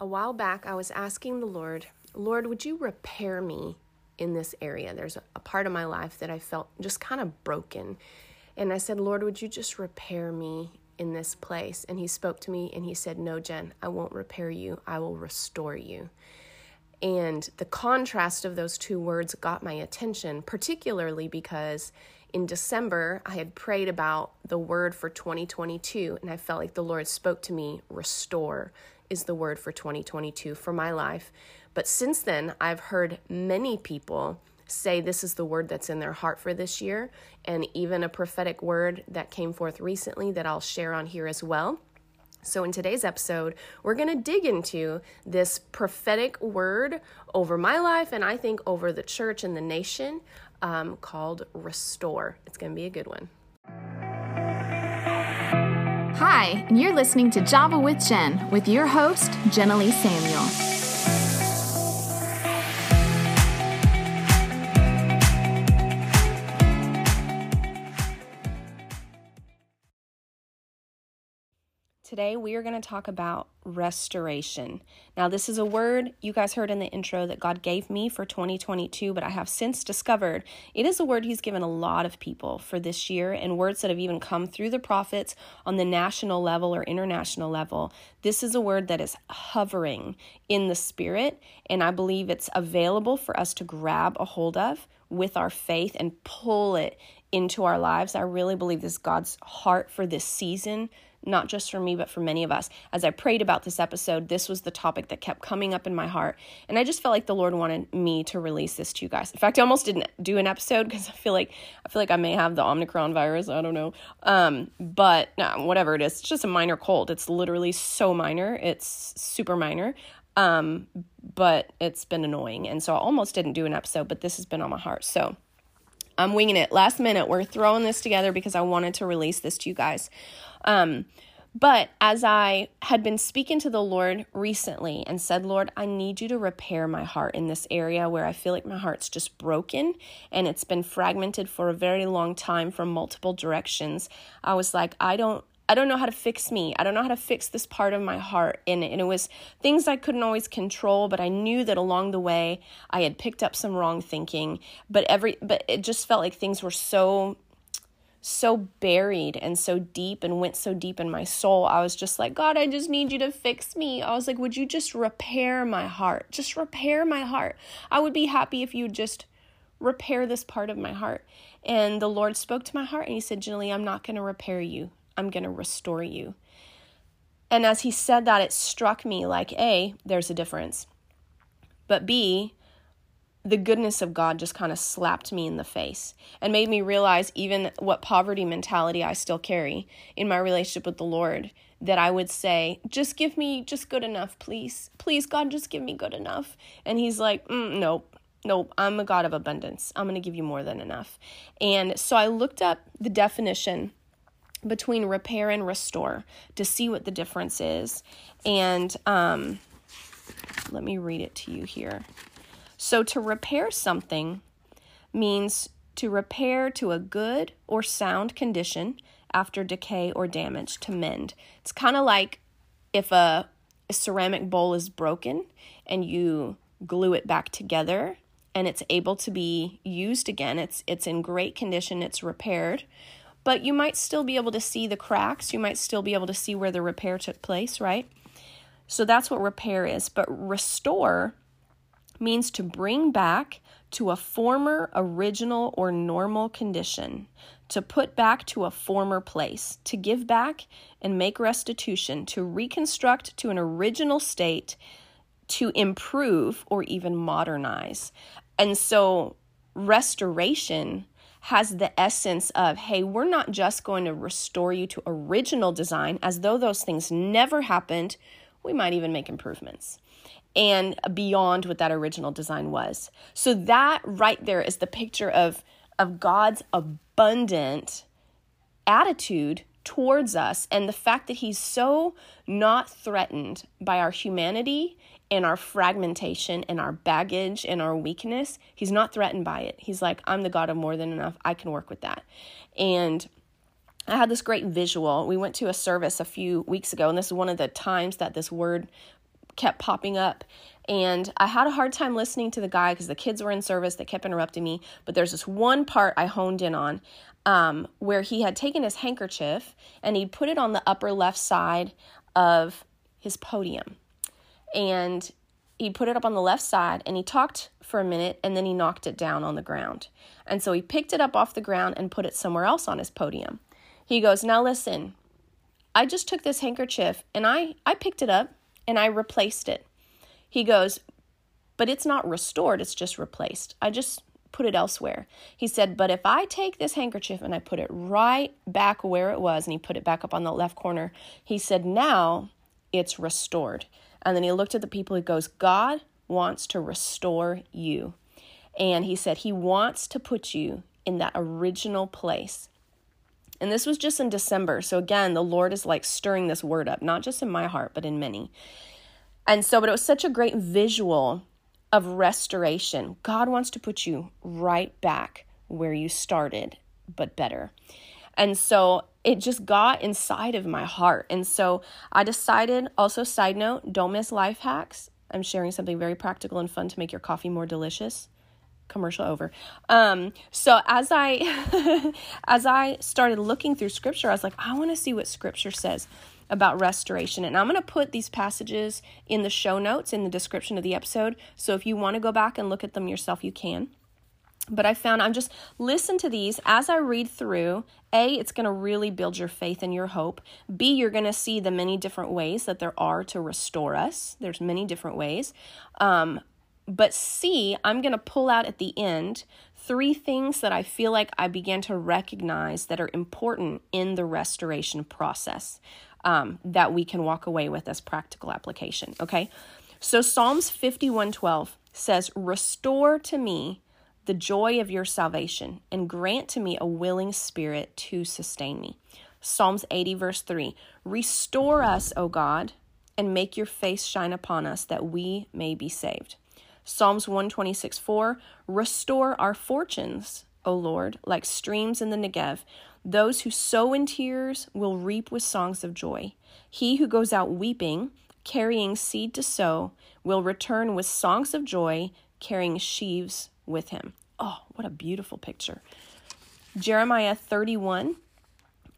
A while back, I was asking the Lord, Lord, would you repair me in this area? There's a part of my life that I felt just kind of broken. And I said, Lord, would you just repair me in this place? And He spoke to me and He said, No, Jen, I won't repair you, I will restore you. And the contrast of those two words got my attention, particularly because in December I had prayed about the word for 2022, and I felt like the Lord spoke to me restore is the word for 2022 for my life. But since then, I've heard many people say this is the word that's in their heart for this year, and even a prophetic word that came forth recently that I'll share on here as well. So, in today's episode, we're going to dig into this prophetic word over my life and I think over the church and the nation um, called Restore. It's going to be a good one. Hi, and you're listening to Java with Jen with your host, Jenilee Samuel. Today, we are going to talk about restoration. Now, this is a word you guys heard in the intro that God gave me for 2022, but I have since discovered it is a word He's given a lot of people for this year, and words that have even come through the prophets on the national level or international level. This is a word that is hovering in the spirit, and I believe it's available for us to grab a hold of with our faith and pull it into our lives. I really believe this is God's heart for this season not just for me, but for many of us. As I prayed about this episode, this was the topic that kept coming up in my heart. And I just felt like the Lord wanted me to release this to you guys. In fact, I almost didn't do an episode because I feel like I feel like I may have the Omicron virus. I don't know. Um, but whatever it is, it's just a minor cold. It's literally so minor. It's super minor. Um, but it's been annoying. And so I almost didn't do an episode, but this has been on my heart. So I'm winging it. Last minute, we're throwing this together because I wanted to release this to you guys. Um, but as I had been speaking to the Lord recently and said, Lord, I need you to repair my heart in this area where I feel like my heart's just broken and it's been fragmented for a very long time from multiple directions. I was like, I don't I don't know how to fix me. I don't know how to fix this part of my heart. And, and it was things I couldn't always control, but I knew that along the way I had picked up some wrong thinking. But every but it just felt like things were so so buried and so deep and went so deep in my soul. I was just like, God, I just need you to fix me. I was like, would you just repair my heart? Just repair my heart. I would be happy if you just repair this part of my heart. And the Lord spoke to my heart and He said, Jenny, I'm not going to repair you, I'm going to restore you. And as He said that, it struck me like, A, there's a difference. But B, the goodness of God just kind of slapped me in the face and made me realize even what poverty mentality I still carry in my relationship with the Lord. That I would say, just give me just good enough, please. Please, God, just give me good enough. And He's like, mm, nope, nope, I'm a God of abundance. I'm going to give you more than enough. And so I looked up the definition between repair and restore to see what the difference is. And um, let me read it to you here. So to repair something means to repair to a good or sound condition after decay or damage, to mend. It's kind of like if a, a ceramic bowl is broken and you glue it back together and it's able to be used again. It's it's in great condition, it's repaired, but you might still be able to see the cracks, you might still be able to see where the repair took place, right? So that's what repair is, but restore means to bring back to a former, original, or normal condition, to put back to a former place, to give back and make restitution, to reconstruct to an original state, to improve or even modernize. And so, restoration has the essence of hey, we're not just going to restore you to original design as though those things never happened. We might even make improvements and beyond what that original design was. So that right there is the picture of of God's abundant attitude towards us and the fact that he's so not threatened by our humanity and our fragmentation and our baggage and our weakness. He's not threatened by it. He's like, I'm the God of more than enough. I can work with that. And I had this great visual. We went to a service a few weeks ago, and this is one of the times that this word kept popping up. And I had a hard time listening to the guy because the kids were in service. They kept interrupting me. But there's this one part I honed in on um, where he had taken his handkerchief and he'd put it on the upper left side of his podium. And he put it up on the left side and he talked for a minute and then he knocked it down on the ground. And so he picked it up off the ground and put it somewhere else on his podium. He goes, Now listen, I just took this handkerchief and I, I picked it up and I replaced it. He goes, But it's not restored, it's just replaced. I just put it elsewhere. He said, But if I take this handkerchief and I put it right back where it was, and he put it back up on the left corner, he said, Now it's restored. And then he looked at the people, he goes, God wants to restore you. And he said, He wants to put you in that original place. And this was just in December. So again, the Lord is like stirring this word up, not just in my heart, but in many. And so, but it was such a great visual of restoration. God wants to put you right back where you started, but better. And so it just got inside of my heart. And so I decided, also, side note, don't miss life hacks. I'm sharing something very practical and fun to make your coffee more delicious. Commercial over. Um, so as I as I started looking through scripture, I was like, I want to see what scripture says about restoration. And I'm going to put these passages in the show notes in the description of the episode. So if you want to go back and look at them yourself, you can. But I found I'm just listen to these as I read through. A, it's going to really build your faith and your hope. B, you're going to see the many different ways that there are to restore us. There's many different ways. Um, but C, I'm going to pull out at the end three things that I feel like I began to recognize that are important in the restoration process um, that we can walk away with as practical application. Okay, so Psalms 51:12 says, "Restore to me the joy of your salvation, and grant to me a willing spirit to sustain me." Psalms 80 verse 3 Restore us, O God, and make your face shine upon us that we may be saved. Psalms 126 4 Restore our fortunes, O Lord, like streams in the Negev. Those who sow in tears will reap with songs of joy. He who goes out weeping, carrying seed to sow, will return with songs of joy, carrying sheaves with him. Oh, what a beautiful picture. Jeremiah 31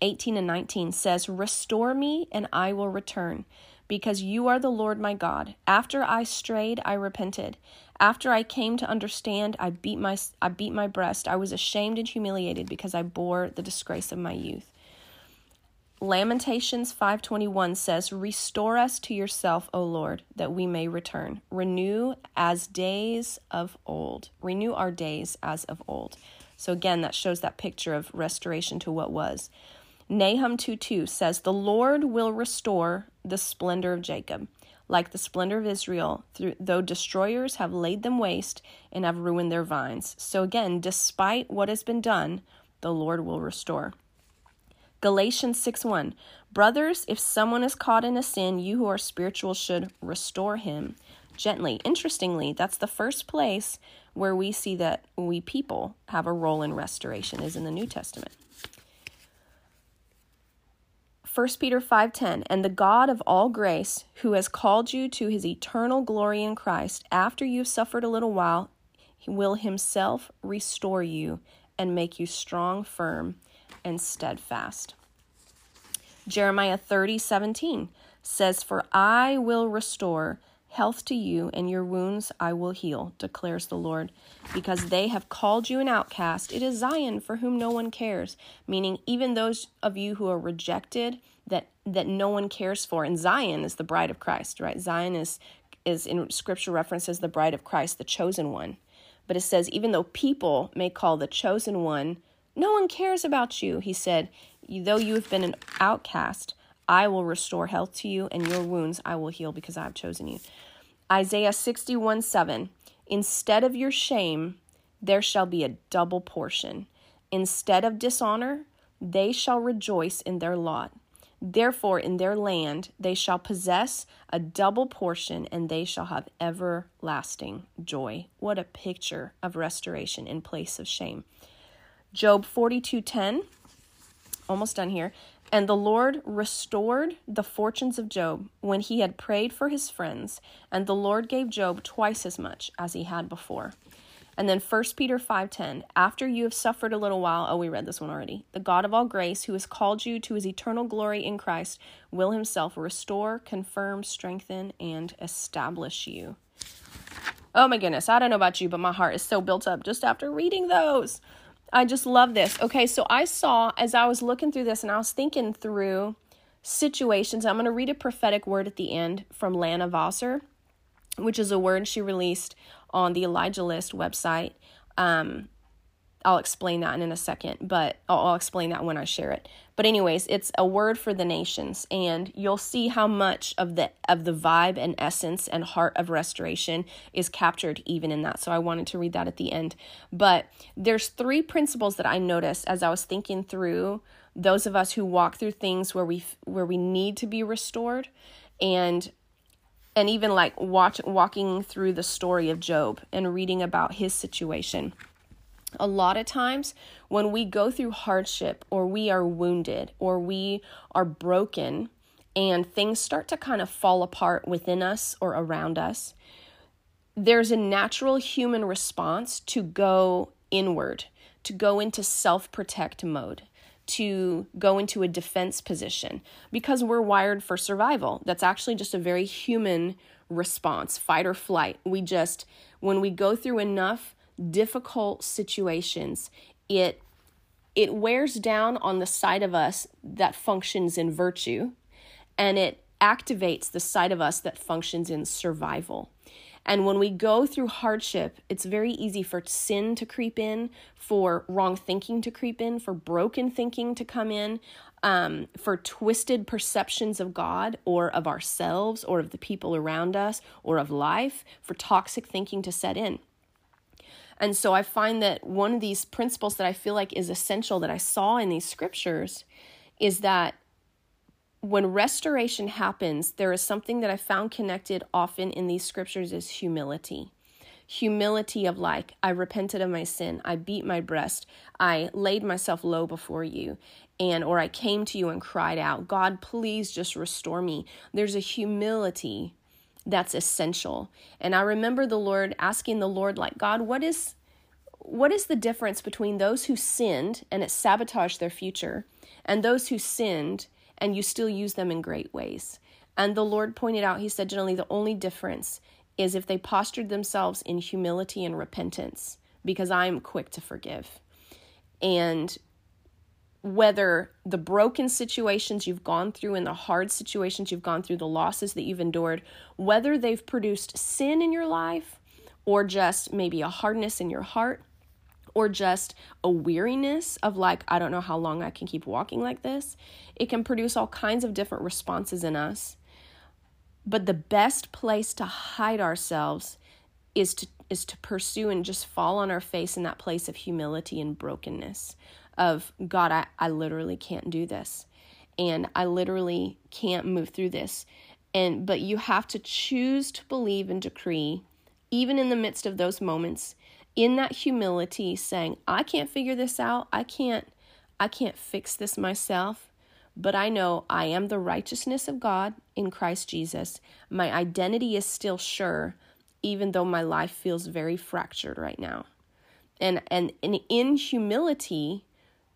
18 and 19 says, Restore me, and I will return, because you are the Lord my God. After I strayed, I repented. After I came to understand, I beat my I beat my breast. I was ashamed and humiliated because I bore the disgrace of my youth. Lamentations 5:21 says, "Restore us to yourself, O Lord, that we may return. Renew as days of old. Renew our days as of old." So again, that shows that picture of restoration to what was. Nahum 2:2 says, "The Lord will restore the splendor of Jacob." like the splendor of Israel, though destroyers have laid them waste and have ruined their vines. So again, despite what has been done, the Lord will restore. Galatians 6 1. Brothers, if someone is caught in a sin, you who are spiritual should restore him gently. Interestingly, that's the first place where we see that we people have a role in restoration, is in the New Testament. 1 Peter 5:10 and the God of all grace who has called you to his eternal glory in Christ after you've suffered a little while he will himself restore you and make you strong firm and steadfast. Jeremiah 30:17 says for I will restore health to you and your wounds I will heal declares the Lord because they have called you an outcast. It is Zion for whom no one cares, meaning even those of you who are rejected that that no one cares for. And Zion is the bride of Christ, right? Zion is is in scripture references the bride of Christ, the chosen one. But it says even though people may call the chosen one, no one cares about you. He said, though you have been an outcast, I will restore health to you, and your wounds I will heal because I have chosen you. Isaiah 61 7 Instead of your shame, there shall be a double portion. Instead of dishonor, they shall rejoice in their lot. Therefore, in their land they shall possess a double portion, and they shall have everlasting joy. What a picture of restoration in place of shame. Job 42:10, almost done here. And the Lord restored the fortunes of Job when he had prayed for his friends, and the Lord gave Job twice as much as he had before. And then 1 Peter 5:10, after you have suffered a little while, oh we read this one already. The God of all grace who has called you to his eternal glory in Christ will himself restore, confirm, strengthen and establish you. Oh my goodness, I don't know about you, but my heart is so built up just after reading those. I just love this. Okay, so I saw as I was looking through this and I was thinking through situations, I'm going to read a prophetic word at the end from Lana Vawser, which is a word she released on the Elijah List website. Um, I'll explain that in a second, but I'll, I'll, explain that when I share it. But anyways, it's a word for the nations, and you'll see how much of the of the vibe and essence and heart of restoration is captured even in that. So I wanted to read that at the end. But there's three principles that I noticed as I was thinking through those of us who walk through things where we where we need to be restored, and and even like watch walking through the story of Job and reading about his situation a lot of times when we go through hardship or we are wounded or we are broken and things start to kind of fall apart within us or around us, there's a natural human response to go inward, to go into self protect mode, to go into a defense position because we're wired for survival. That's actually just a very human response, fight or flight. We just, when we go through enough difficult situations, it it wears down on the side of us that functions in virtue and it activates the side of us that functions in survival. And when we go through hardship, it's very easy for sin to creep in, for wrong thinking to creep in, for broken thinking to come in, um, for twisted perceptions of God or of ourselves or of the people around us or of life, for toxic thinking to set in. And so I find that one of these principles that I feel like is essential that I saw in these scriptures is that when restoration happens, there is something that I found connected often in these scriptures is humility. Humility of like, I repented of my sin, I beat my breast, I laid myself low before you, and or I came to you and cried out, God, please just restore me. There's a humility that's essential. And I remember the Lord asking the Lord like, God, what is what is the difference between those who sinned and it sabotaged their future and those who sinned and you still use them in great ways? And the Lord pointed out, He said, generally, the only difference is if they postured themselves in humility and repentance, because I'm quick to forgive. And whether the broken situations you've gone through and the hard situations you've gone through, the losses that you've endured, whether they've produced sin in your life or just maybe a hardness in your heart or just a weariness of like, I don't know how long I can keep walking like this, it can produce all kinds of different responses in us. But the best place to hide ourselves is to is to pursue and just fall on our face in that place of humility and brokenness of God, I, I literally can't do this. And I literally can't move through this. And but you have to choose to believe and decree, even in the midst of those moments, in that humility, saying, I can't figure this out. I can't, I can't fix this myself. But I know I am the righteousness of God in Christ Jesus. My identity is still sure, even though my life feels very fractured right now. And and, and in humility,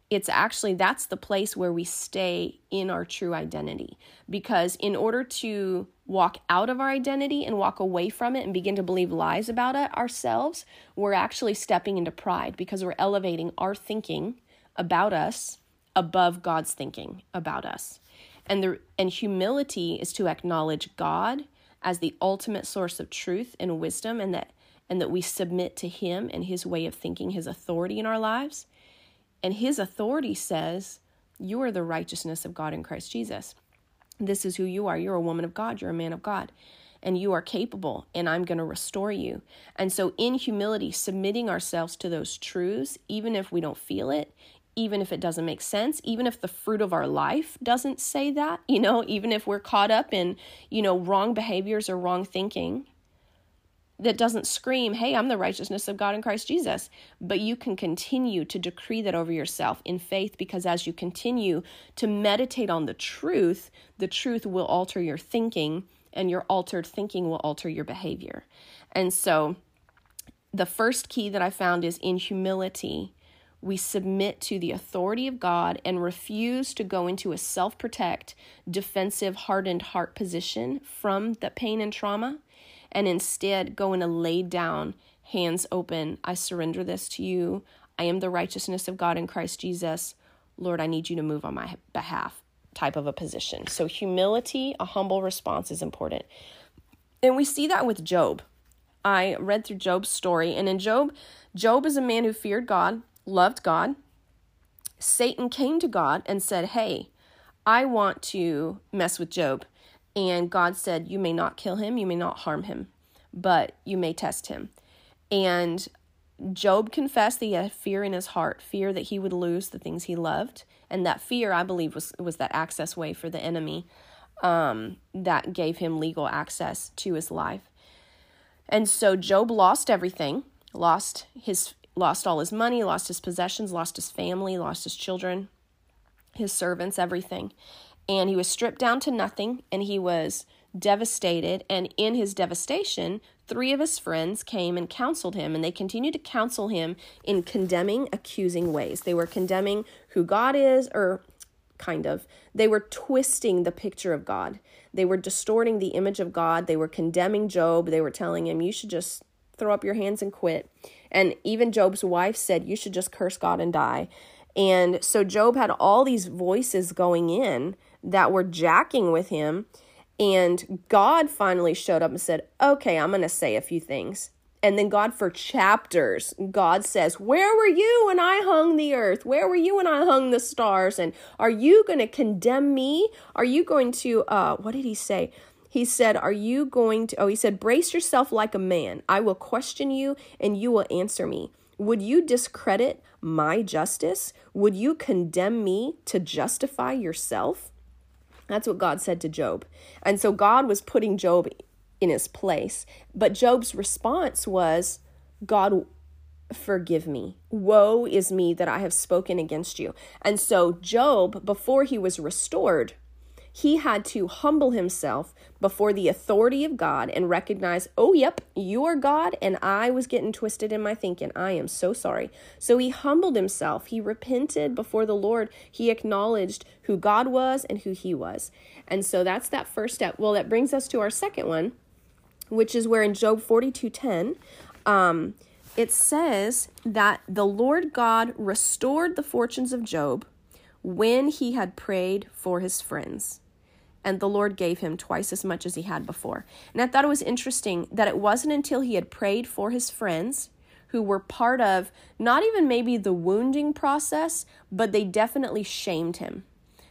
it's actually that's the place where we stay in our true identity. Because in order to walk out of our identity and walk away from it and begin to believe lies about it ourselves we're actually stepping into pride because we're elevating our thinking about us above God's thinking about us. And the and humility is to acknowledge God as the ultimate source of truth and wisdom and that and that we submit to him and his way of thinking his authority in our lives and his authority says, You are the righteousness of God in Christ Jesus. This is who you are. You're a woman of God. You're a man of God. And you are capable, and I'm going to restore you. And so, in humility, submitting ourselves to those truths, even if we don't feel it, even if it doesn't make sense, even if the fruit of our life doesn't say that, you know, even if we're caught up in, you know, wrong behaviors or wrong thinking, that doesn't scream, hey, I'm the righteousness of God in Christ Jesus. But you can continue to decree that over yourself in faith because as you continue to meditate on the truth, the truth will alter your thinking, and your altered thinking will alter your behavior. And so, the first key that I found is in humility. We submit to the authority of God and refuse to go into a self protect, defensive, hardened heart position from the pain and trauma and instead go in a down, hands open, I surrender this to you. I am the righteousness of God in Christ Jesus. Lord, I need you to move on my behalf type of a position. So, humility, a humble response is important. And we see that with Job. I read through Job's story, and in Job, Job is a man who feared God, loved God. Satan came to God and said, Hey, I want to mess with Job. And God said, You may not kill him, you may not harm him, but you may test him. And Job confessed that he had fear in his heart, fear that he would lose the things he loved. And that fear, I believe, was, was that access way for the enemy um, that gave him legal access to his life. And so Job lost everything, lost his lost all his money, lost his possessions, lost his family, lost his children, his servants, everything and he was stripped down to nothing and he was devastated. And in his devastation, three of his friends came and counseled him, and they continued to counsel him in condemning, accusing ways. They were condemning who God is, or kind of. They were twisting the picture of God. They were distorting the image of God. They were condemning Job. They were telling him, You should just throw up your hands and quit. And even Job's wife said, You should just curse God and die. And so Job had all these voices going in that were jacking with him. And God finally showed up and said, Okay, I'm going to say a few things. And then God, for chapters, God says, Where were you when I hung the earth? Where were you when I hung the stars? And are you going to condemn me? Are you going to, uh, what did he say? He said, Are you going to, oh, he said, Brace yourself like a man. I will question you and you will answer me. Would you discredit my justice? Would you condemn me to justify yourself? That's what God said to Job. And so God was putting Job in his place. But Job's response was, God, forgive me. Woe is me that I have spoken against you. And so Job, before he was restored, he had to humble himself before the authority of God and recognize, oh, yep, you are God, and I was getting twisted in my thinking. I am so sorry. So he humbled himself. He repented before the Lord. He acknowledged who God was and who he was. And so that's that first step. Well, that brings us to our second one, which is where in Job 42 10, um, it says that the Lord God restored the fortunes of Job when he had prayed for his friends and the Lord gave him twice as much as he had before. And I thought it was interesting that it wasn't until he had prayed for his friends who were part of not even maybe the wounding process, but they definitely shamed him.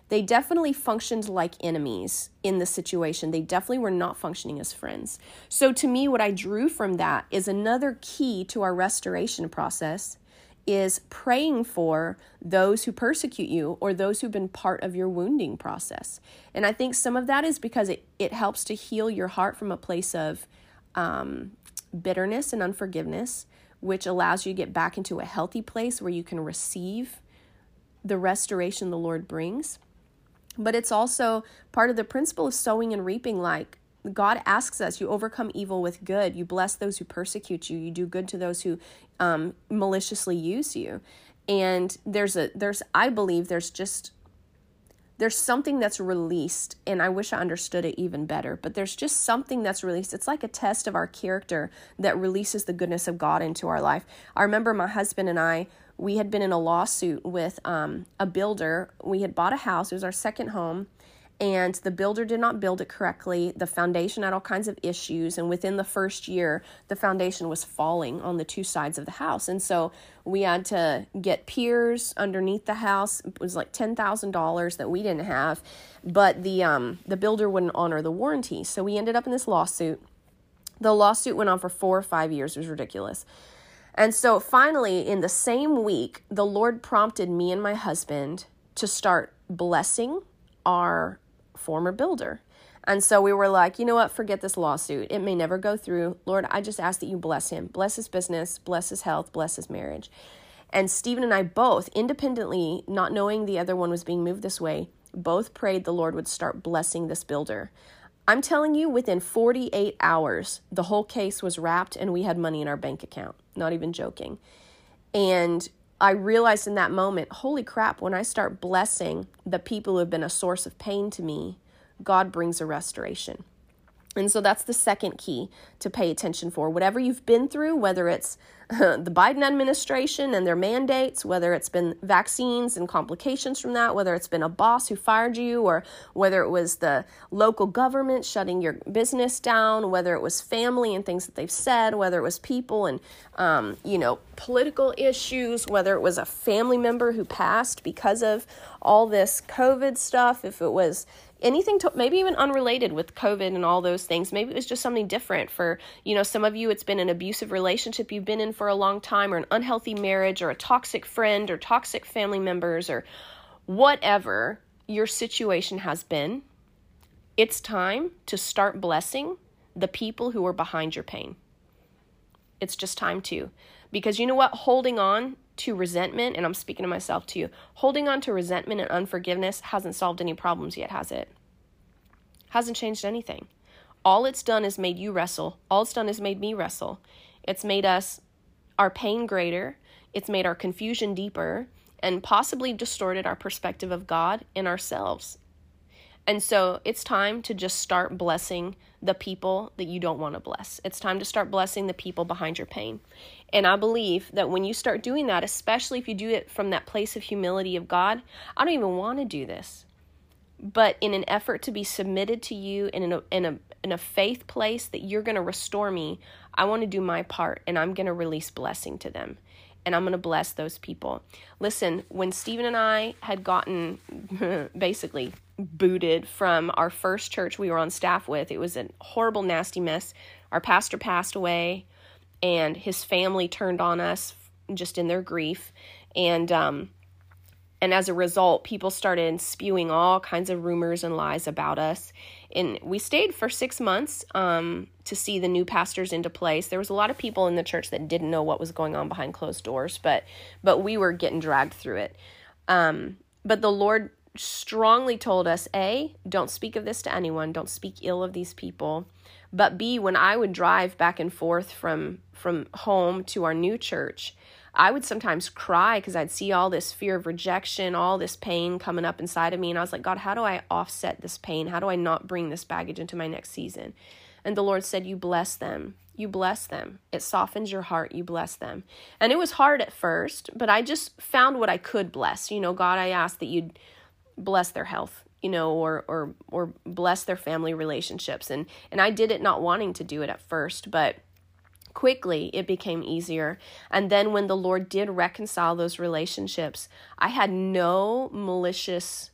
They definitely functioned like enemies in the situation. They definitely were not functioning as friends. So, to me, what I drew from that is another key to our restoration process is praying for those who persecute you or those who've been part of your wounding process. And I think some of that is because it, it helps to heal your heart from a place of um, bitterness and unforgiveness, which allows you to get back into a healthy place where you can receive the restoration the Lord brings. But it's also part of the principle of sowing and reaping, like God asks us, you overcome evil with good. You bless those who persecute you. You do good to those who um, maliciously use you. And there's a there's I believe there's just there's something that's released and i wish i understood it even better but there's just something that's released it's like a test of our character that releases the goodness of god into our life i remember my husband and i we had been in a lawsuit with um, a builder we had bought a house it was our second home and the builder did not build it correctly. The foundation had all kinds of issues, and within the first year, the foundation was falling on the two sides of the house. And so we had to get piers underneath the house. It was like ten thousand dollars that we didn't have, but the um, the builder wouldn't honor the warranty. So we ended up in this lawsuit. The lawsuit went on for four or five years. It was ridiculous. And so finally, in the same week, the Lord prompted me and my husband to start blessing our former builder. And so we were like, you know what? Forget this lawsuit. It may never go through. Lord, I just ask that you bless him, bless his business, bless his health, bless his marriage. And Stephen and I both, independently, not knowing the other one was being moved this way, both prayed the Lord would start blessing this builder. I'm telling you, within 48 hours, the whole case was wrapped and we had money in our bank account. Not even joking. And I realized in that moment, holy crap, when I start blessing the people who have been a source of pain to me, God brings a restoration. And so that's the second key to pay attention for. Whatever you've been through, whether it's the Biden administration and their mandates, whether it's been vaccines and complications from that, whether it's been a boss who fired you, or whether it was the local government shutting your business down, whether it was family and things that they've said, whether it was people and, um, you know, political issues, whether it was a family member who passed because of all this COVID stuff, if it was anything to, maybe even unrelated with covid and all those things. Maybe it was just something different for you know some of you it's been an abusive relationship you've been in for a long time or an unhealthy marriage or a toxic friend or toxic family members or whatever your situation has been it's time to start blessing the people who are behind your pain. It's just time to because you know what? Holding on to resentment, and I'm speaking to myself too, holding on to resentment and unforgiveness hasn't solved any problems yet, has it? Hasn't changed anything. All it's done is made you wrestle. All it's done is made me wrestle. It's made us our pain greater. It's made our confusion deeper and possibly distorted our perspective of God and ourselves. And so it's time to just start blessing the people that you don't want to bless. It's time to start blessing the people behind your pain. And I believe that when you start doing that, especially if you do it from that place of humility of God, I don't even want to do this. But in an effort to be submitted to you in a, in a, in a faith place that you're going to restore me, I want to do my part and I'm going to release blessing to them and I'm going to bless those people. Listen, when Stephen and I had gotten basically booted from our first church we were on staff with, it was a horrible, nasty mess. Our pastor passed away, and his family turned on us just in their grief. And, um, and as a result, people started spewing all kinds of rumors and lies about us. And we stayed for six months um, to see the new pastors into place. There was a lot of people in the church that didn't know what was going on behind closed doors, but but we were getting dragged through it. Um, but the Lord strongly told us: a, don't speak of this to anyone. Don't speak ill of these people. But b, when I would drive back and forth from from home to our new church I would sometimes cry because I'd see all this fear of rejection, all this pain coming up inside of me. And I was like, God, how do I offset this pain? How do I not bring this baggage into my next season? And the Lord said, You bless them. You bless them. It softens your heart. You bless them. And it was hard at first, but I just found what I could bless. You know, God, I asked that you'd bless their health you know or or or bless their family relationships and and I did it not wanting to do it at first but quickly it became easier. And then when the Lord did reconcile those relationships, I had no malicious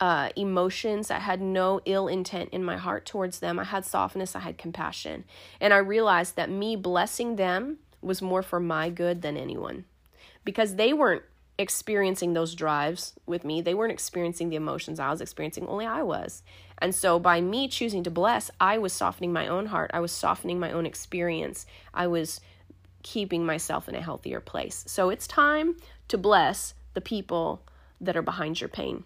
uh, emotions. I had no ill intent in my heart towards them. I had softness, I had compassion. And I realized that me blessing them was more for my good than anyone because they weren't experiencing those drives with me. They weren't experiencing the emotions I was experiencing, only I was. And so by me choosing to bless, I was softening my own heart. I was softening my own experience. I was keeping myself in a healthier place. So it's time to bless the people that are behind your pain.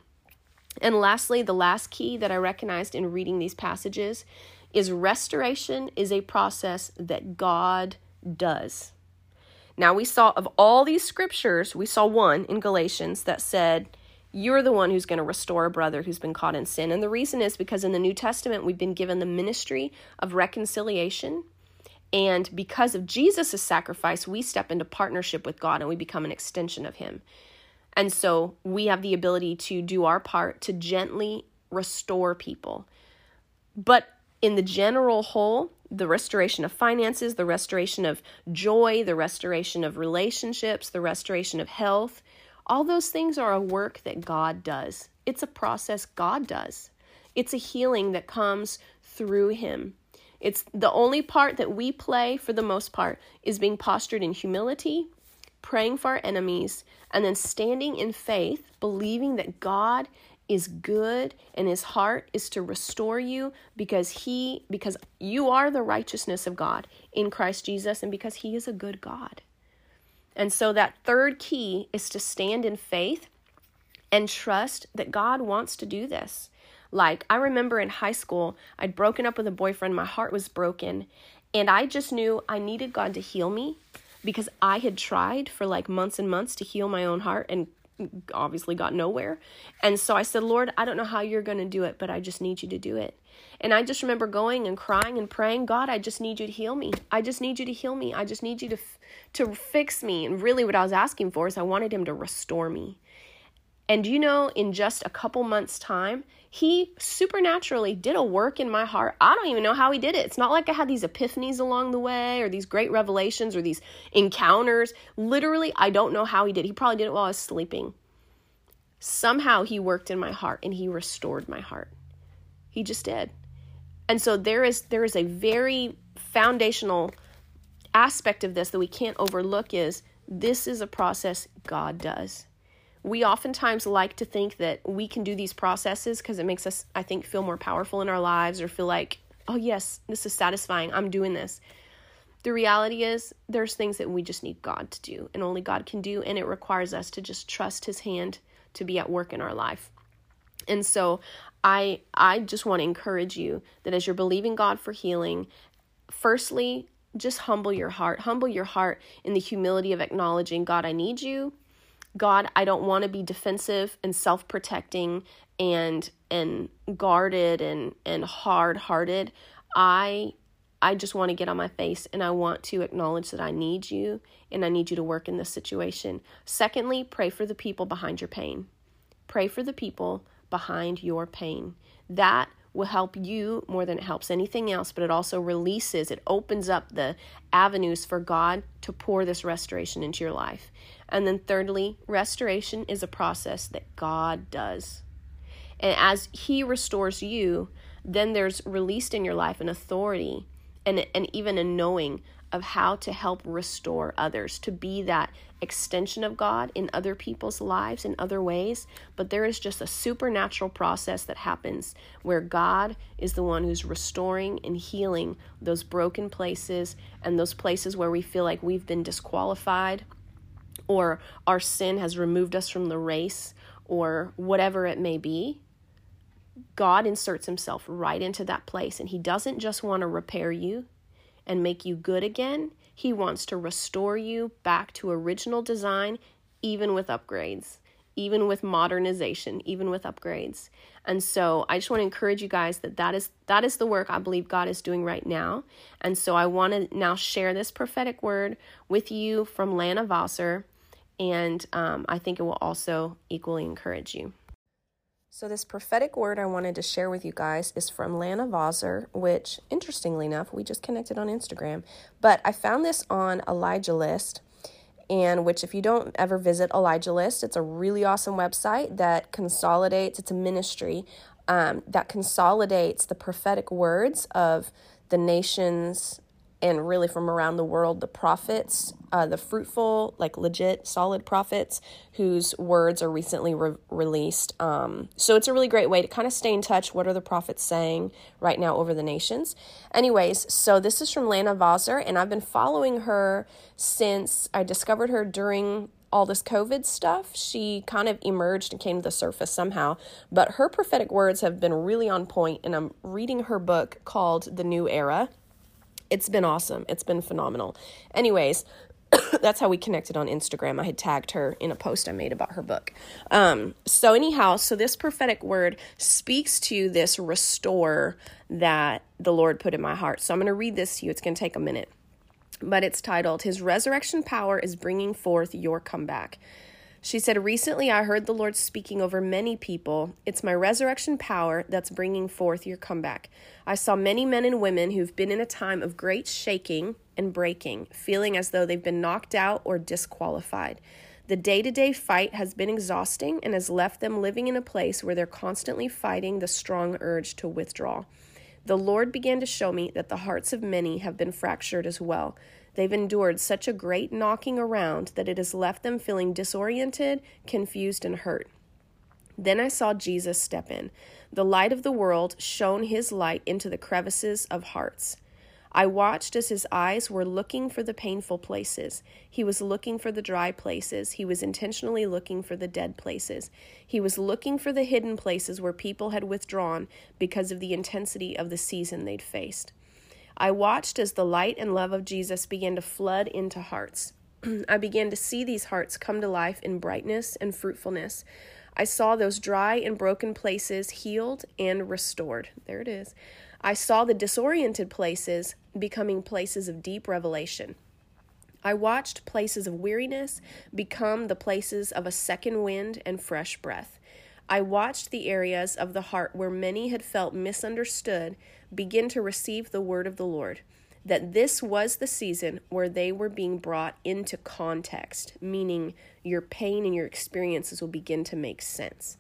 And lastly, the last key that I recognized in reading these passages is restoration is a process that God does. Now, we saw of all these scriptures, we saw one in Galatians that said, You're the one who's going to restore a brother who's been caught in sin. And the reason is because in the New Testament, we've been given the ministry of reconciliation. And because of Jesus' sacrifice, we step into partnership with God and we become an extension of Him. And so we have the ability to do our part to gently restore people. But in the general whole, the restoration of finances, the restoration of joy, the restoration of relationships, the restoration of health. All those things are a work that God does. It's a process God does. It's a healing that comes through Him. It's the only part that we play for the most part is being postured in humility, praying for our enemies, and then standing in faith, believing that God is good and his heart is to restore you because he because you are the righteousness of God in Christ Jesus and because he is a good God. And so that third key is to stand in faith and trust that God wants to do this. Like, I remember in high school, I'd broken up with a boyfriend, my heart was broken, and I just knew I needed God to heal me because I had tried for like months and months to heal my own heart and obviously got nowhere. And so I said, Lord, I don't know how you're going to do it, but I just need you to do it. And I just remember going and crying and praying, God, I just need you to heal me. I just need you to heal me. I just need you to to fix me. And really what I was asking for is I wanted him to restore me. And you know, in just a couple months' time, he supernaturally did a work in my heart. I don't even know how he did it. It's not like I had these epiphanies along the way or these great revelations or these encounters. Literally, I don't know how he did. He probably did it while I was sleeping. Somehow he worked in my heart and he restored my heart. He just did. And so there is there is a very foundational aspect of this that we can't overlook is this is a process God does we oftentimes like to think that we can do these processes because it makes us, I think, feel more powerful in our lives or feel like, oh, yes, this is satisfying. I'm doing this. The reality is, there's things that we just need God to do and only God can do. And it requires us to just trust His hand to be at work in our life. And so I I just want to encourage you that as you're believing God for healing, firstly, just humble your heart. Humble your heart in the humility of acknowledging, God, I need you. God, I don't want to be defensive and self-protecting and and guarded and and hard-hearted. I I just want to get on my face and I want to acknowledge that I need you and I need you to work in this situation. Secondly, pray for the people behind your pain. Pray for the people behind your pain. That will help you more than it helps anything else, but it also releases, it opens up the avenues for God to pour this restoration into your life. And then, thirdly, restoration is a process that God does. And as He restores you, then there's released in your life an authority and, and even a knowing of how to help restore others, to be that extension of God in other people's lives in other ways. But there is just a supernatural process that happens where God is the one who's restoring and healing those broken places and those places where we feel like we've been disqualified or our sin has removed us from the race or whatever it may be. God inserts himself right into that place and he doesn't just want to repair you and make you good again. He wants to restore you back to original design, even with upgrades, even with modernization, even with upgrades. And so I just want to encourage you guys that that is that is the work I believe God is doing right now. And so I want to now share this prophetic word with you from Lana Vawser, and um, I think it will also equally encourage you. So, this prophetic word I wanted to share with you guys is from Lana Vawser, which, interestingly enough, we just connected on Instagram. But I found this on Elijah List, and which, if you don't ever visit Elijah List, it's a really awesome website that consolidates, it's a ministry um, that consolidates the prophetic words of the nations and really from around the world, the prophets, uh, the fruitful, like legit, solid prophets whose words are recently re- released. Um, so it's a really great way to kind of stay in touch. What are the prophets saying right now over the nations? Anyways, so this is from Lana Vawser, and I've been following her since I discovered her during all this COVID stuff, she kind of emerged and came to the surface somehow. But her prophetic words have been really on point, and I'm reading her book called The New Era it's been awesome. It's been phenomenal. Anyways, that's how we connected on Instagram. I had tagged her in a post I made about her book. Um, so, anyhow, so this prophetic word speaks to this restore that the Lord put in my heart. So, I'm going to read this to you. It's going to take a minute. But it's titled, His Resurrection Power is Bringing Forth Your Comeback. She said, Recently I heard the Lord speaking over many people. It's my resurrection power that's bringing forth your comeback. I saw many men and women who've been in a time of great shaking and breaking, feeling as though they've been knocked out or disqualified. The day to day fight has been exhausting and has left them living in a place where they're constantly fighting the strong urge to withdraw. The Lord began to show me that the hearts of many have been fractured as well. They've endured such a great knocking around that it has left them feeling disoriented, confused, and hurt. Then I saw Jesus step in. The light of the world shone his light into the crevices of hearts. I watched as his eyes were looking for the painful places. He was looking for the dry places. He was intentionally looking for the dead places. He was looking for the hidden places where people had withdrawn because of the intensity of the season they'd faced. I watched as the light and love of Jesus began to flood into hearts. I began to see these hearts come to life in brightness and fruitfulness. I saw those dry and broken places healed and restored. There it is. I saw the disoriented places becoming places of deep revelation. I watched places of weariness become the places of a second wind and fresh breath. I watched the areas of the heart where many had felt misunderstood begin to receive the word of the Lord that this was the season where they were being brought into context, meaning your pain and your experiences will begin to make sense.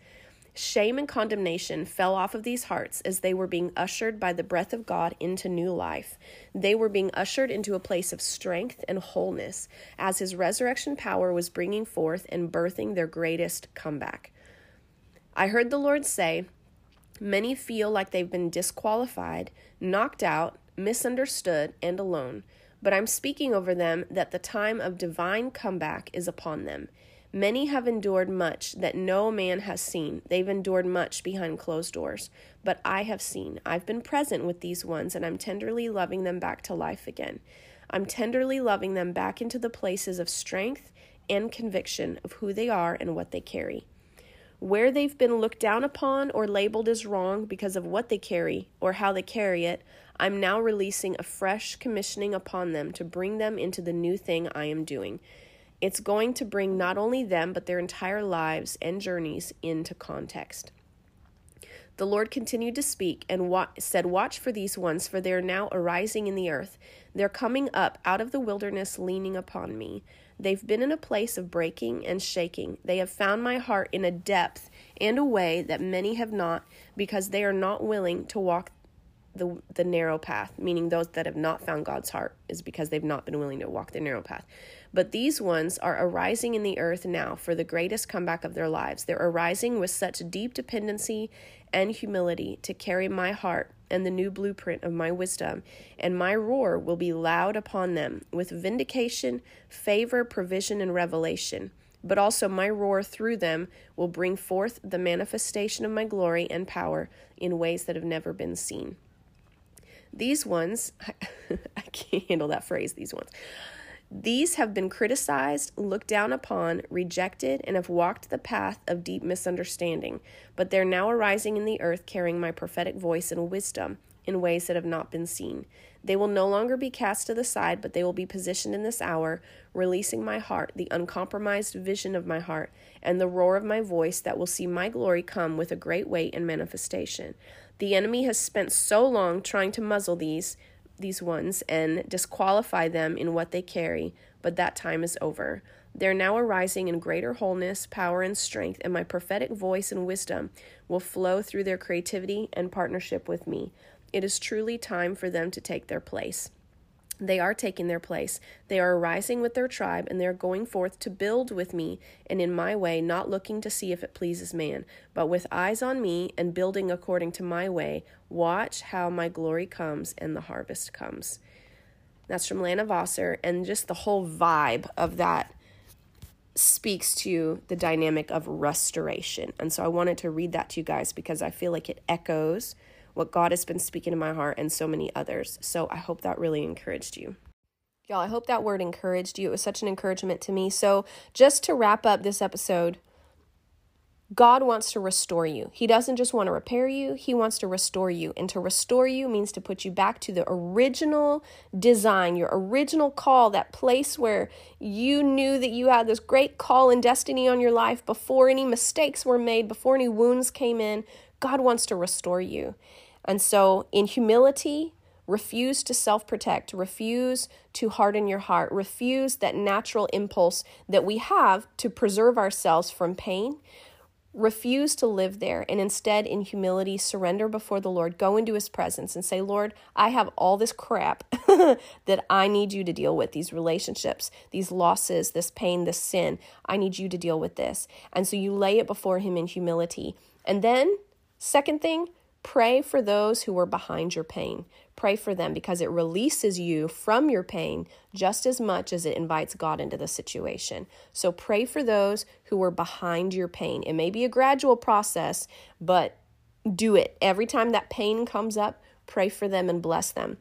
Shame and condemnation fell off of these hearts as they were being ushered by the breath of God into new life. They were being ushered into a place of strength and wholeness as His resurrection power was bringing forth and birthing their greatest comeback. I heard the Lord say, Many feel like they've been disqualified, knocked out, misunderstood, and alone, but I'm speaking over them that the time of divine comeback is upon them. Many have endured much that no man has seen. They've endured much behind closed doors. But I have seen. I've been present with these ones, and I'm tenderly loving them back to life again. I'm tenderly loving them back into the places of strength and conviction of who they are and what they carry. Where they've been looked down upon or labeled as wrong because of what they carry or how they carry it, I'm now releasing a fresh commissioning upon them to bring them into the new thing I am doing. It's going to bring not only them, but their entire lives and journeys into context. The Lord continued to speak and wa- said, Watch for these ones, for they are now arising in the earth. They're coming up out of the wilderness, leaning upon me. They've been in a place of breaking and shaking. They have found my heart in a depth and a way that many have not, because they are not willing to walk the, the narrow path, meaning those that have not found God's heart, is because they've not been willing to walk the narrow path. But these ones are arising in the earth now for the greatest comeback of their lives. They're arising with such deep dependency and humility to carry my heart and the new blueprint of my wisdom, and my roar will be loud upon them with vindication, favor, provision, and revelation. But also, my roar through them will bring forth the manifestation of my glory and power in ways that have never been seen. These ones, I can't handle that phrase, these ones. These have been criticized, looked down upon, rejected, and have walked the path of deep misunderstanding, but they're now arising in the earth carrying my prophetic voice and wisdom in ways that have not been seen. They will no longer be cast to the side, but they will be positioned in this hour, releasing my heart, the uncompromised vision of my heart, and the roar of my voice that will see my glory come with a great weight and manifestation. The enemy has spent so long trying to muzzle these these ones and disqualify them in what they carry, but that time is over. They're now arising in greater wholeness, power, and strength, and my prophetic voice and wisdom will flow through their creativity and partnership with me. It is truly time for them to take their place. They are taking their place. They are arising with their tribe, and they are going forth to build with me and in my way, not looking to see if it pleases man, but with eyes on me and building according to my way. Watch how my glory comes and the harvest comes. That's from Lana Vawser, and just the whole vibe of that speaks to the dynamic of restoration. And so I wanted to read that to you guys because I feel like it echoes what God has been speaking in my heart and so many others. So I hope that really encouraged you. Y'all, I hope that word encouraged you. It was such an encouragement to me. So, just to wrap up this episode, God wants to restore you. He doesn't just want to repair you, He wants to restore you. And to restore you means to put you back to the original design, your original call, that place where you knew that you had this great call and destiny on your life before any mistakes were made, before any wounds came in. God wants to restore you. And so, in humility, refuse to self protect, refuse to harden your heart, refuse that natural impulse that we have to preserve ourselves from pain. refuse to live there and instead in humility surrender before the Lord, go into his presence and say, Lord, I have all this crap that I need you to deal with these relationships, these losses, this pain, this sin. I need you to deal with this. And so you lay it before him in humility. And then, second thing, pray for those who are behind your pain. Pray for them because it releases you from your pain just as much as it invites God into the situation. So pray for those who are behind your pain. It may be a gradual process, but do it. Every time that pain comes up, pray for them and bless them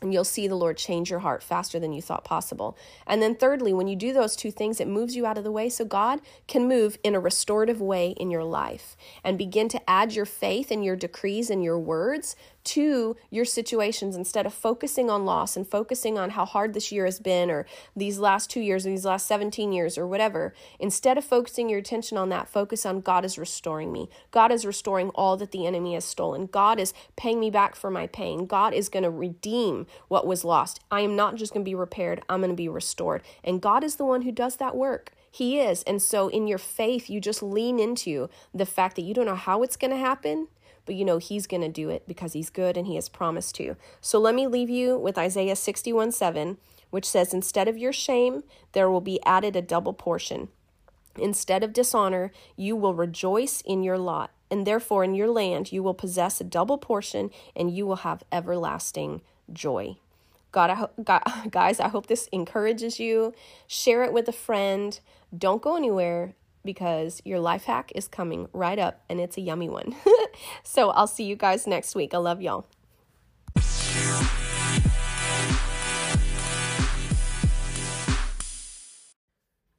and you'll see the Lord change your heart faster than you thought possible. And then, thirdly, when you do those two things, it moves you out of the way so God can move in a restorative way in your life and begin to add your faith and your decrees and your words to your situations instead of focusing on loss and focusing on how hard this year has been or these last two years or these last 17 years or whatever. Instead of focusing your attention on that, focus on God is restoring me. God is restoring all that the enemy has stolen. God is paying me back for my pain. God is going to redeem what was lost. I am not just going to be repaired, I'm going to be restored. And God is the one who does that work. He is. And so in your faith, you just lean into the fact that you don't know how it's going to happen but you know He's going to do it because He's good and He has promised to. So let me leave you with Isaiah 61 7, which says, Instead of your shame, there will be added a double portion. Instead of dishonor, you will rejoice in your lot, and therefore in your land you will possess a double portion, and you will have everlasting joy. God, I ho- guys, I hope this encourages you. Share it with a friend. Don't go anywhere because your life hack is coming right up and it's a yummy one. so I'll see you guys next week. I love y'all.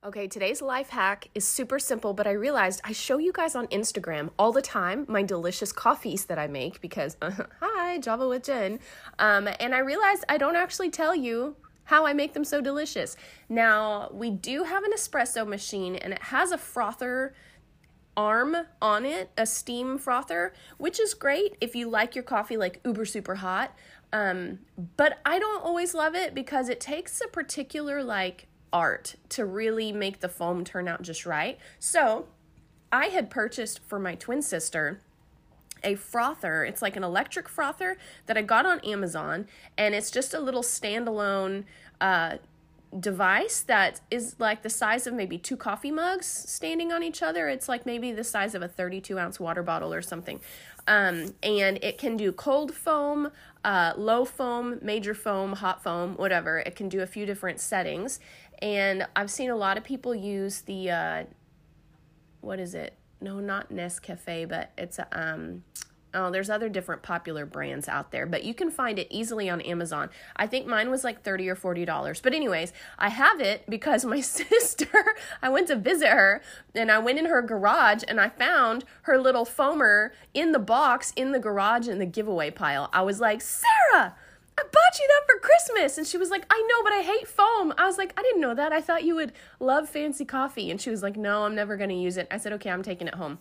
Okay, today's life hack is super simple, but I realized I show you guys on Instagram all the time my delicious coffees that I make because, hi, Java with Jen. Um, and I realized I don't actually tell you how I make them so delicious. Now, we do have an espresso machine and it has a frother arm on it, a steam frother, which is great if you like your coffee like uber super hot. Um, but I don't always love it because it takes a particular like art to really make the foam turn out just right. So, I had purchased for my twin sister a frother. It's like an electric frother that I got on Amazon, and it's just a little standalone uh, device that is like the size of maybe two coffee mugs standing on each other. It's like maybe the size of a 32 ounce water bottle or something. Um, and it can do cold foam, uh, low foam, major foam, hot foam, whatever. It can do a few different settings. And I've seen a lot of people use the, uh, what is it? No, not Nescafe, but it's a um oh, there's other different popular brands out there, but you can find it easily on Amazon. I think mine was like 30 or 40 dollars. But anyways, I have it because my sister, I went to visit her and I went in her garage and I found her little foamer in the box in the garage in the giveaway pile. I was like, "Sarah, I bought you that for Christmas. And she was like, I know, but I hate foam. I was like, I didn't know that. I thought you would love fancy coffee. And she was like, No, I'm never going to use it. I said, Okay, I'm taking it home.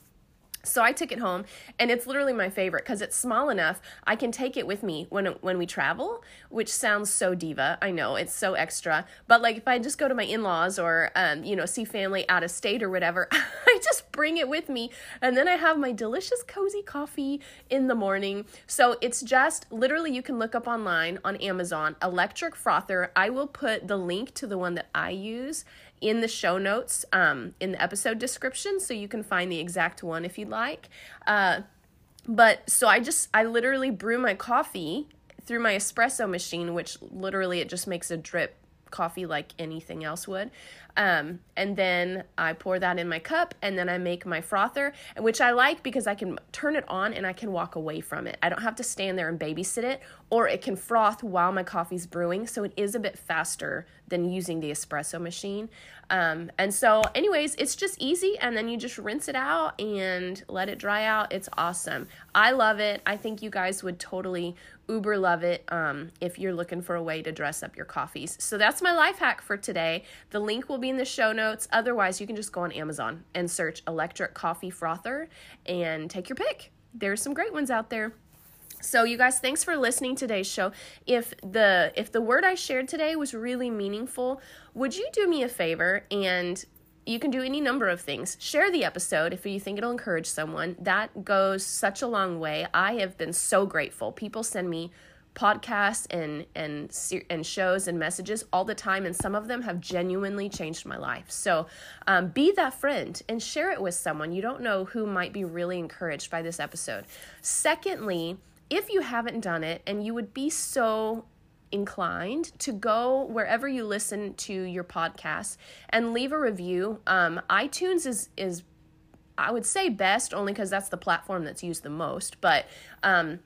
So I took it home, and it's literally my favorite because it's small enough. I can take it with me when when we travel, which sounds so diva. I know it's so extra, but like if I just go to my in laws or um, you know see family out of state or whatever, I just bring it with me, and then I have my delicious cozy coffee in the morning. So it's just literally you can look up online on Amazon electric frother. I will put the link to the one that I use in the show notes um, in the episode description so you can find the exact one if you'd like. Uh, but so I just, I literally brew my coffee through my espresso machine, which literally it just makes a drip coffee like anything else would. Um, and then I pour that in my cup and then I make my frother, which I like because I can turn it on and I can walk away from it. I don't have to stand there and babysit it, or it can froth while my coffee's brewing. So it is a bit faster than using the espresso machine. Um, and so, anyways, it's just easy, and then you just rinse it out and let it dry out. It's awesome. I love it. I think you guys would totally uber love it um, if you're looking for a way to dress up your coffees. So that's my life hack for today. The link will be in the show notes. Otherwise, you can just go on Amazon and search electric coffee frother and take your pick. There's some great ones out there. So you guys, thanks for listening today's show. If the if the word I shared today was really meaningful, would you do me a favor and you can do any number of things. Share the episode if you think it'll encourage someone. That goes such a long way. I have been so grateful. People send me podcasts and and and shows and messages all the time and some of them have genuinely changed my life. So um, be that friend and share it with someone. You don't know who might be really encouraged by this episode. Secondly if you haven't done it and you would be so inclined to go wherever you listen to your podcast and leave a review um, itunes is is i would say best only because that's the platform that's used the most but um,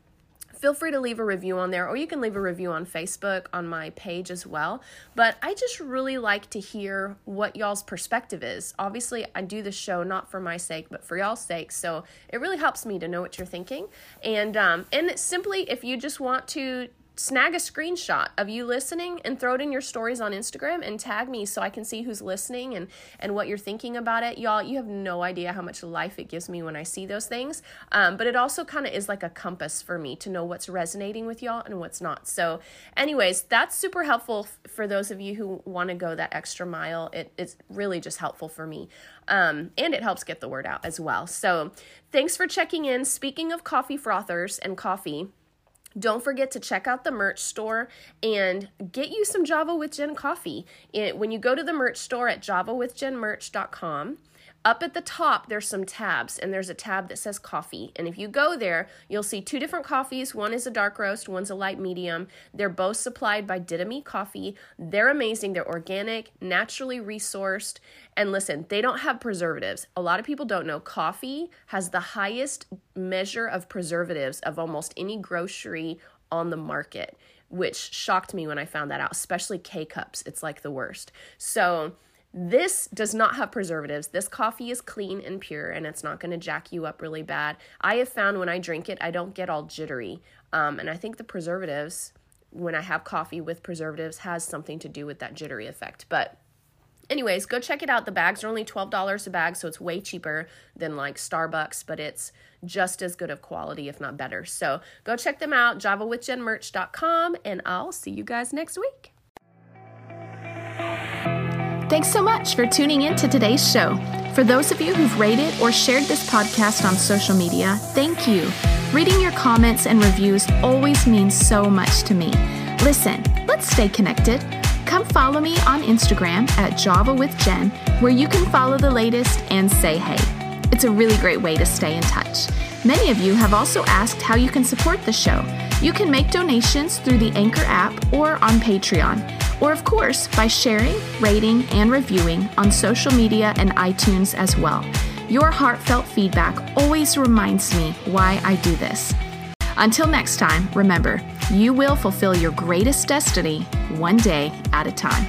feel free to leave a review on there, or you can leave a review on Facebook on my page as well. But I just really like to hear what y'all's perspective is. Obviously, I do the show not for my sake, but for y'all's sake. So it really helps me to know what you're thinking. And um, and simply, if you just want to snag a screenshot of you listening and throw it in your stories on Instagram and tag me so I can see who's listening and and what you're thinking about it. Y'all, you have no idea how much life it gives me when I see those things. Um, but it also kind of is like a compass for me to know what's resonating with y'all and what's not. So, anyways, that's super helpful f- for those of you who want to go that extra mile. It, it's really just helpful for me. Um, and it helps get the word out as well. So, thanks for checking in. Speaking of coffee frothers and coffee, don't forget to check out the merch store and get you some Java with Jen coffee. It, when you go to the merch store at javawithjenmerch.com, up at the top there's some tabs and there's a tab that says coffee. And if you go there you'll see two different coffees. One is a dark roast one's a light medium. They're both supplied by didomy coffee. They're amazing. They're organic naturally resourced. And listen they don't have preservatives. A lot of people don't know coffee has the highest measure of preservatives of almost any grocery on the market which shocked me when i found that out especially k-cups. It's like the worst. So this does not have preservatives. This coffee is clean and pure and it's not going to jack you up really bad. I have found when I drink it, I don't get all jittery. Um, and I think the preservatives, when I have coffee with preservatives, has something to do with that jittery effect. But anyways, go check it out. The bags are only $12 a bag, so it's way cheaper than like Starbucks, but it's just as good of quality, if not better. So go check them out, javawithjenmerch.com, and I'll see you guys next week. Thanks so much for tuning in to today's show. For those of you who've rated or shared this podcast on social media, thank you. Reading your comments and reviews always means so much to me. Listen, let's stay connected. Come follow me on Instagram at Java with Jen, where you can follow the latest and say hey. It's a really great way to stay in touch. Many of you have also asked how you can support the show. You can make donations through the Anchor app or on Patreon or of course by sharing, rating, and reviewing on social media and iTunes as well. Your heartfelt feedback always reminds me why I do this. Until next time, remember, you will fulfill your greatest destiny one day at a time.